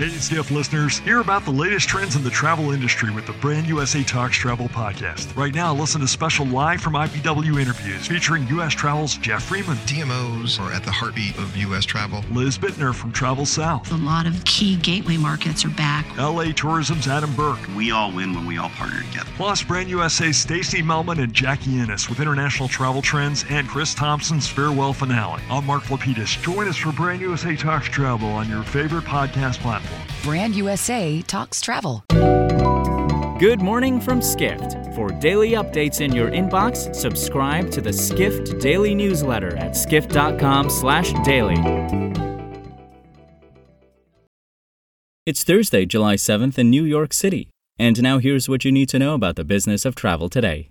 Hey, Skift listeners, hear about the latest trends in the travel industry with the Brand USA Talks Travel podcast. Right now, listen to special live from IPW interviews featuring U.S. Travel's Jeff Freeman. DMOs are at the heartbeat of U.S. travel. Liz Bittner from Travel South. A lot of key gateway markets are back. LA Tourism's Adam Burke. We all win when we all partner together. Plus, Brand USA's Stacy Melman and Jackie Ennis with international travel trends and Chris Thompson's farewell finale. I'm Mark Lapidus. Join us for Brand USA Talks Travel on your favorite podcast platform. Brand USA talks travel. Good morning from Skift. For daily updates in your inbox, subscribe to the Skift Daily newsletter at skift.com/daily. It's Thursday, July 7th in New York City. And now here's what you need to know about the business of travel today.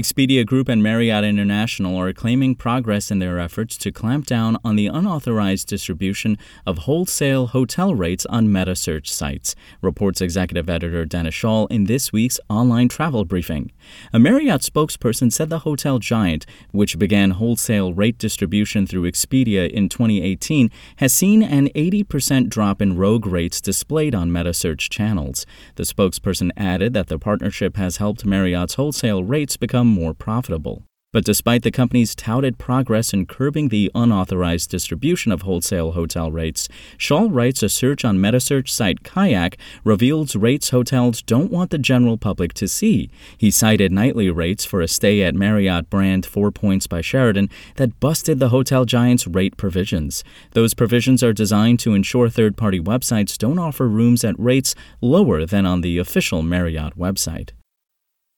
Expedia Group and Marriott International are claiming progress in their efforts to clamp down on the unauthorized distribution of wholesale hotel rates on metasearch sites, reports executive editor Dennis Schaal in this week's online travel briefing. A Marriott spokesperson said the hotel giant, which began wholesale rate distribution through Expedia in 2018, has seen an 80% drop in rogue rates displayed on metasearch channels. The spokesperson added that the partnership has helped Marriott's wholesale rates become more profitable. But despite the company's touted progress in curbing the unauthorized distribution of wholesale hotel rates, Schaal writes a search on metasearch site Kayak reveals rates hotels don't want the general public to see. He cited nightly rates for a stay at Marriott brand Four Points by Sheraton that busted the hotel giant's rate provisions. Those provisions are designed to ensure third party websites don't offer rooms at rates lower than on the official Marriott website.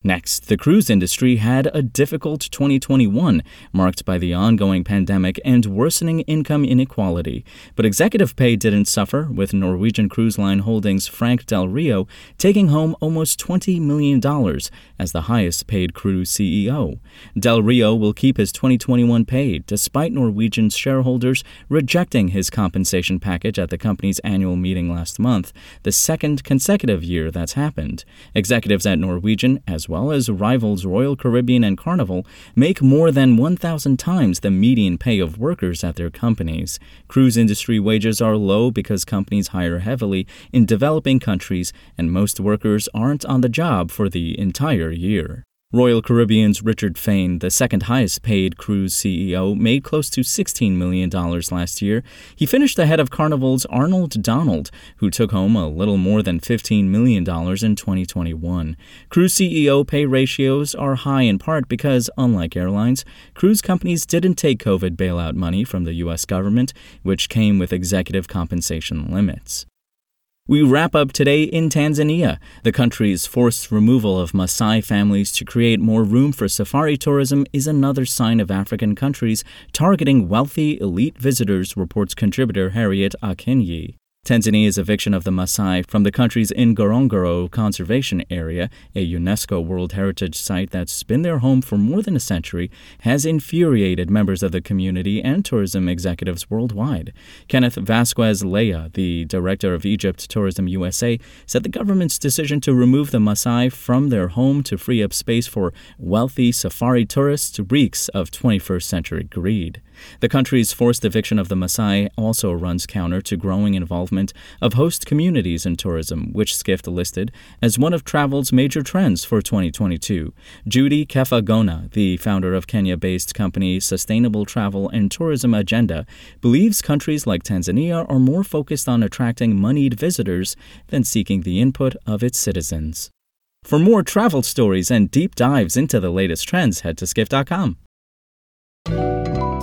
Next, the cruise industry had a difficult 2021, marked by the ongoing pandemic and worsening income inequality. But executive pay didn't suffer, with Norwegian Cruise Line Holdings' Frank Del Rio taking home almost $20 million as the highest paid cruise CEO. Del Rio will keep his 2021 pay, despite Norwegian's shareholders rejecting his compensation package at the company's annual meeting last month, the second consecutive year that's happened. Executives at Norwegian, as well as rivals Royal Caribbean and Carnival, make more than 1,000 times the median pay of workers at their companies. Cruise industry wages are low because companies hire heavily in developing countries, and most workers aren't on the job for the entire year. Royal Caribbean's Richard Fain, the second highest paid cruise CEO, made close to $16 million last year. He finished ahead of Carnival's Arnold Donald, who took home a little more than $15 million in 2021. Cruise CEO pay ratios are high in part because, unlike airlines, cruise companies didn't take COVID bailout money from the U.S. government, which came with executive compensation limits. We wrap up today in Tanzania. The country's forced removal of Maasai families to create more room for safari tourism is another sign of African countries targeting wealthy, elite visitors, reports contributor Harriet Akinyi. Tanzania's eviction of the Maasai from the country's Ngorongoro Conservation Area, a UNESCO World Heritage Site that's been their home for more than a century, has infuriated members of the community and tourism executives worldwide. Kenneth Vasquez Leah, the director of Egypt Tourism USA, said the government's decision to remove the Maasai from their home to free up space for wealthy safari tourists reeks of 21st century greed. The country's forced eviction of the Maasai also runs counter to growing involvement of host communities in tourism, which Skift listed as one of travel's major trends for 2022. Judy Kepher-Gona, the founder of Kenya based company Sustainable Travel and Tourism Agenda, believes countries like Tanzania are more focused on attracting moneyed visitors than seeking the input of its citizens. For more travel stories and deep dives into the latest trends, head to skift.com.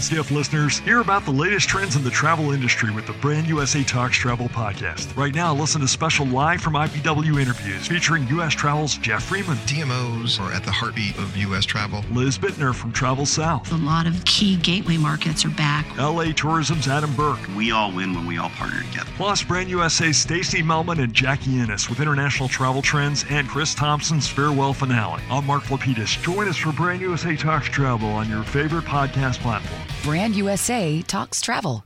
Skift listeners, hear about the latest trends in the travel industry with the Brand USA Talks Travel podcast. Right now, listen to special live from IPW interviews featuring U.S. Travel's Jeff Freeman. DMOs are at the heartbeat of U.S. travel. Liz Bittner from Travel South. A lot of key gateway markets are back. LA Tourism's Adam Burke. We all win when we all partner together. Plus, Brand USA's Stacy Melman and Jackie Ennis with international travel trends and Chris Thompson's farewell finale. I'm Mark Lapidus. Join us for Brand USA Talks Travel on your favorite podcast platform. Brand USA talks travel.